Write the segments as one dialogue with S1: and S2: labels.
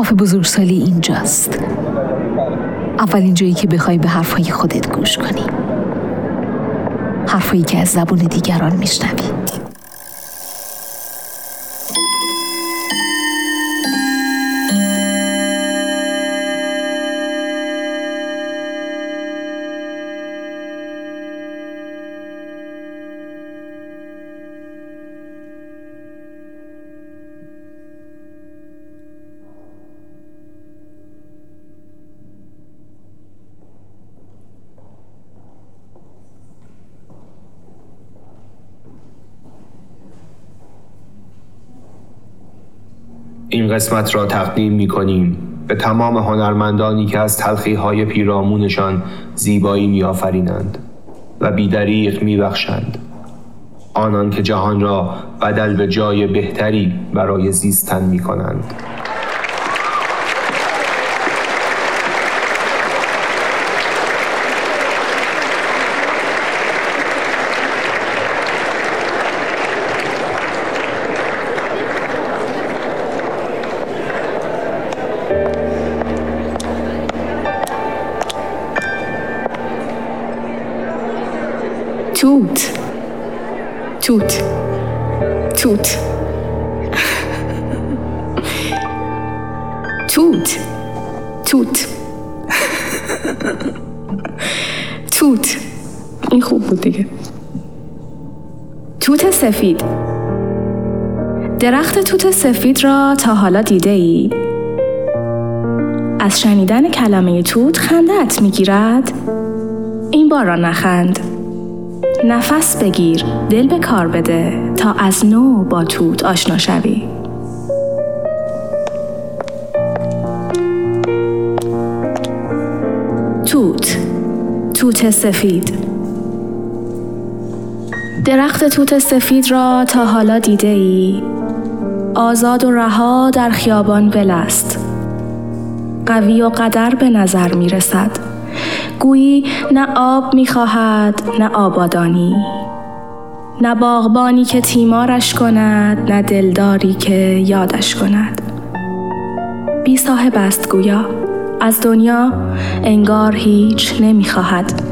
S1: کافه بزرگسالی اینجاست. اولین جایی که بخوای به حرفهای خودت گوش کنی. حرفایی که از زبون دیگران میشنوی.
S2: این قسمت را تقدیم می کنیم به تمام هنرمندانی که از تلخی های پیرامونشان زیبایی می آفرینند و بیدریق می بخشند. آنان که جهان را بدل به جای بهتری برای زیستن می کنند.
S3: توت توت توت توت توت این خوب بود دیگه. توت سفید. درخت توت سفید را تا حالا دیده ای؟ از شنیدن کلمه توت خندت می‌گیرد؟ این بار را نخند. نفس بگیر دل به کار بده تا از نو با توت آشنا شوی. توت توت سفید. درخت توت سفید را تا حالا دیده ای؟ آزاد و رها در خیابان ول است قوی و قدر به نظر می رسد گویی نه آب می‌خواهد نه آبادانی نه باغبانی که تیمارش کند نه دلداری که یادش کند. بی صاحب است گویا از دنیا انگار هیچ نمی‌خواهد.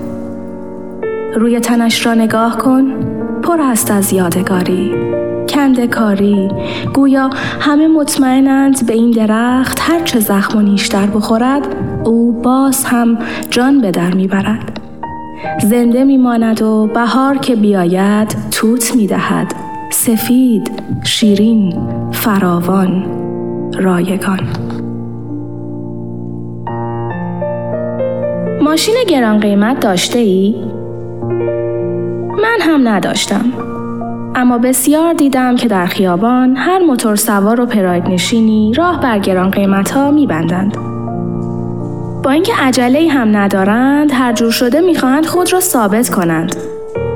S3: روی تنش را نگاه کن پر است از یادگاری. کنده کاری. گویا همه مطمئنند به این درخت هر چه زخم و نیشتر بخورد او باز هم جان به در می‌برد. زنده میماند و بهار که بیاید توت می‌دهد. سفید شیرین فراوان رایگان. ماشین گران قیمت داشته ای؟ من هم نداشتم. اما بسیار دیدم که در خیابان هر موتور سوار و پراید نشینی راه بر گران قیمت ها می بندند. با اینکه عجله هم ندارند هر جور شده می‌خواهند خود را ثابت کنند.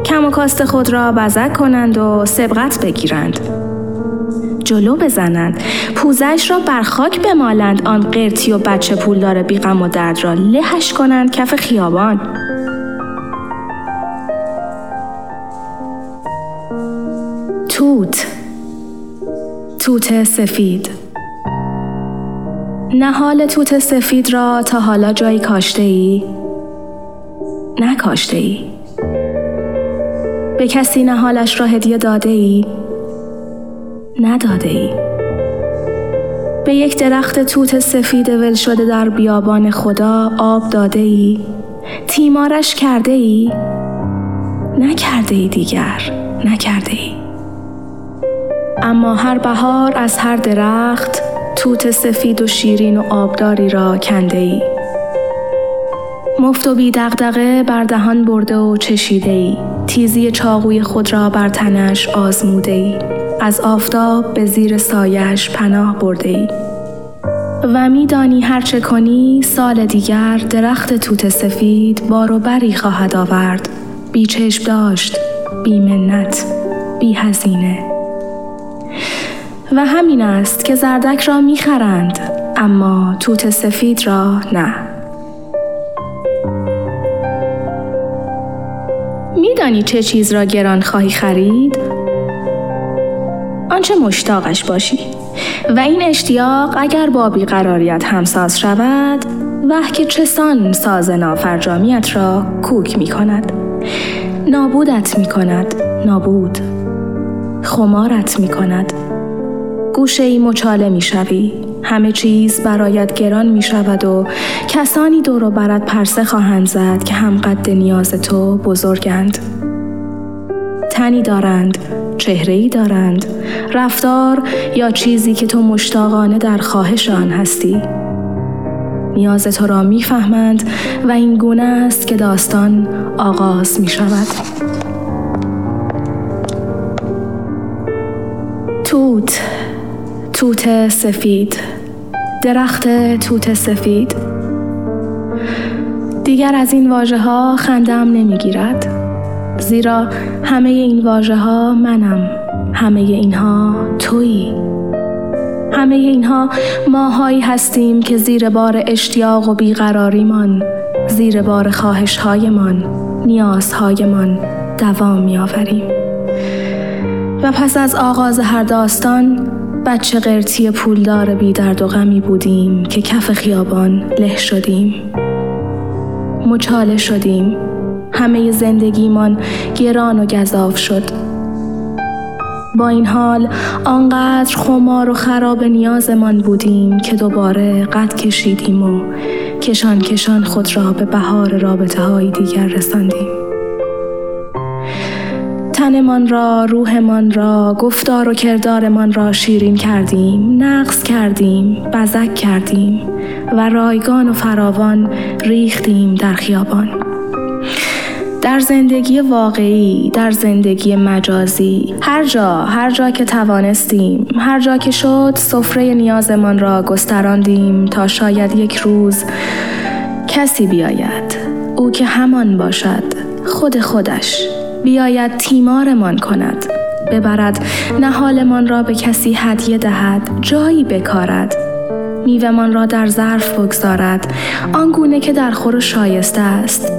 S3: کم و کاست خود را بزک کنند و سبقت بگیرند. جلو بزنند. پوزش را بر خاک بمالند. آن قرتی و بچه پولدار بیغم و درد را لهش کنند کف خیابان. توت توت سفید نهال توت سفید را تا حالا جایی کاشته ای؟ نکاشته ای؟ به کسی نهالش را هدیه داده ای؟ نداده ای؟ به یک درخت توت سفید ول شده در بیابان خدا آب داده ای؟ تیمارش کرده ای؟ نکرده ای دیگر نکرده ای اما هر بهار از هر درخت توت سفید و شیرین و آبداری را کنده ای. مفت و بی دغدغه بر دهان برده و چشیده ای. تیزی چاقوی خود را بر تنش آزموده ای. از آفتاب به زیر سایش پناه برده ای. و میدانی هرچه کنی سال دیگر درخت توت سفید بار و بری خواهد آورد بی چشم داشت بی منت بی هزینه و همین است که زردک را می‌خرند اما توت سفید را نه. میدانی چه چیز را گران خواهی خرید؟ آنچه مشتاقش باشی. و این اشتیاق اگر با بیقراریت همساز شود وح که چسان ساز نافرجامیت را کوک می کند نابودت می کند نابود. خمارت می کند گوشه ای مچاله می شوی. همه چیز برایت گران می شود و کسانی دور و برد پرسه خواهند زد که هم قد نیاز تو بزرگند. تنی دارند چهره ای دارند. رفتار یا چیزی که تو مشتاقانه در خواهش آن هستی. نیاز تو را می‌فهمند و این گونه است که داستان آغاز می شود. توت توت سفید. درخت توت سفید. دیگر از این واژه ها خندم نمی‌گیرد زیرا همه این واژه ها منم همه اینها تویی. همه اینها ماهایی هستیم که زیر بار اشتیاق و بیقراریمان زیر بار خواهشهایمان نیازهایمان دوام میآوریم. و پس از آغاز هر داستان بچه قرتی پولدار بی درد و غمی بودیم که کف خیابان له شدیم. مچاله شدیم. همه زندگیمان گران و گذاف شد. با این حال آنقدر خمار و خراب نیازمان بودیم که دوباره قد کشیدیم و کشان کشان خود را به بهار رابطه های دیگر رساندیم. تنمان را روحمان را گفتار و کردارمان را شیرین کردیم نقص کردیم بزک کردیم و رایگان و فراوان ریختیم در خیابان. در زندگی واقعی، در زندگی مجازی، هر جا، هر جا که توانستیم، هر جا که شد سفره نیازمان را گستراندیم تا شاید یک روز کسی بیاید، او که همان باشد، خود خودش، بیاید تیمارمان کند، ببرد نهالمان را به کسی هدیه دهد، جایی بکارد، میوهمان را در ظرف بگذارد آنگونه که در خور شایسته است.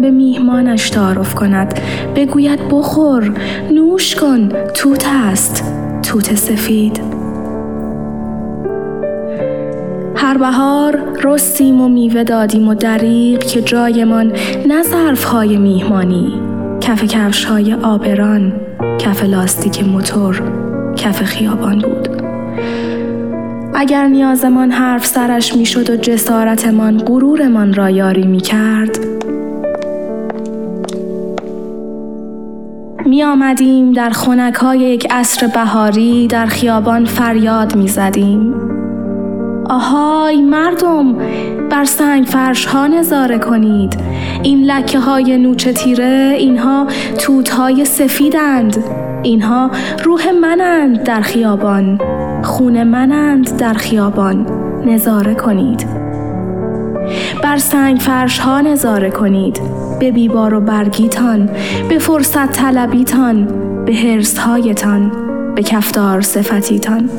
S3: به میهمانش تعارف کند بگوید بخور نوش کن توت است توت سفید. هر بهار رستیم و میوه دادیم و دریق که جایمان نه ظرف های میهمانی. کف کفش های آبران کف لاستیک موتور کف خیابان بود اگر نیازمان حرف سرش می‌شد و جسارتمان غرورمان را یاری می کرد می آمدیم در خونک های یک عصر بهاری در خیابان فریاد می زدیم. آهای مردم بر سنگ فرش ها نظاره کنید. این لکه های نوچه تیره اینها توت های سفیدند. اینها روح منند در خیابان. خون منند در خیابان. نظاره کنید. بر سنگ فرش ها نظاره کنید. به بیبار و برگیتان به فرصت طلبیتان به هرست هایتان به کفتار صفتیتان.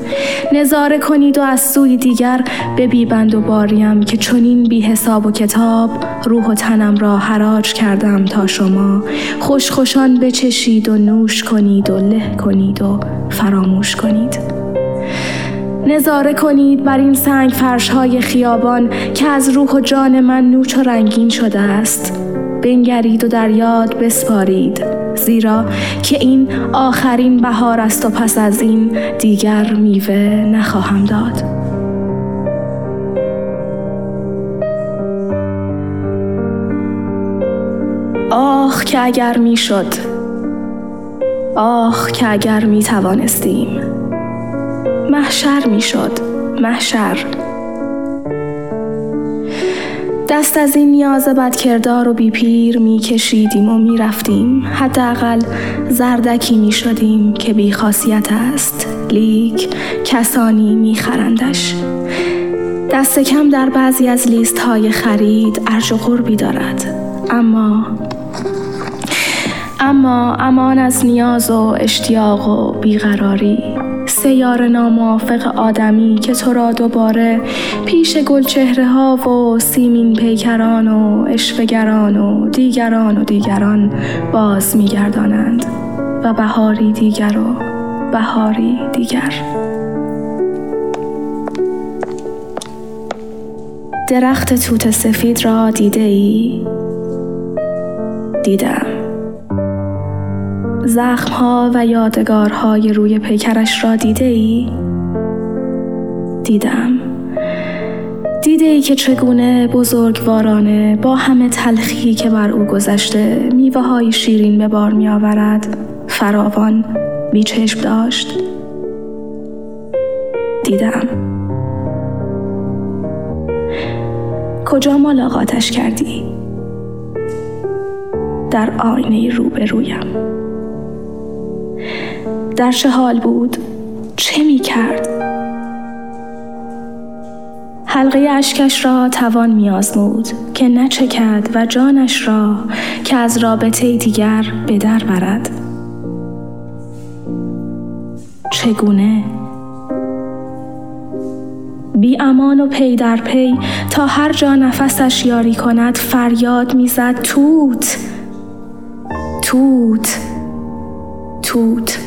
S3: نظاره کنید و از سوی دیگر به بیبند و باریم که چنین بی حساب و کتاب روح و تنم را حراج کردم تا شما. خوشخوشان بچشید و نوش کنید و له کنید و فراموش کنید. نظاره کنید بر این سنگ فرش های خیابان که از روح و جان من نوچ و رنگین شده است. بنگرید و در یاد بسپارید. زیرا که این آخرین بهار است و پس از این دیگر میوه نخواهم داد. آخ که اگر می‌شد آخ که اگر می توانستیم محشر می‌شد محشر. دست از این نیاز بدکردار و بیپیر می کشیدیم و می رفتیم حداقل زردکی می شدیم که بی خاصیت است. لیک کسانی می خرندش دست کم در بعضی از لیست های خرید ارج و قربی دارد. اما اما امان از نیاز و اشتیاق و بیقراری. سیار ناموافق آدمی که تو را دوباره پیش گلچهره ها و سیمین پیکران و اشفگران و دیگران و دیگران باز میگردانند و بهاری دیگر و بهاری دیگر درخت توت سفید را دیده ای؟ دیدم زخمها و یادگارهای روی پیکرش را دیده ای؟ دیدم دیده ای که چگونه بزرگوارانه با همه تلخی که بر او گذشته میوه های شیرین به بار می آورد فراوان بیچشم داشت دیدم کجا ملاقاتش کردی؟ در آینه روبرویم در چه حال بود؟ چه می کرد؟ حلقه اشکش را توان میازمود که نچکد و جانش را که از رابطه دیگر به در برد چگونه بی امان و پی در پی تا هر جا نفسش یاری کند فریاد می‌زد توت توت توت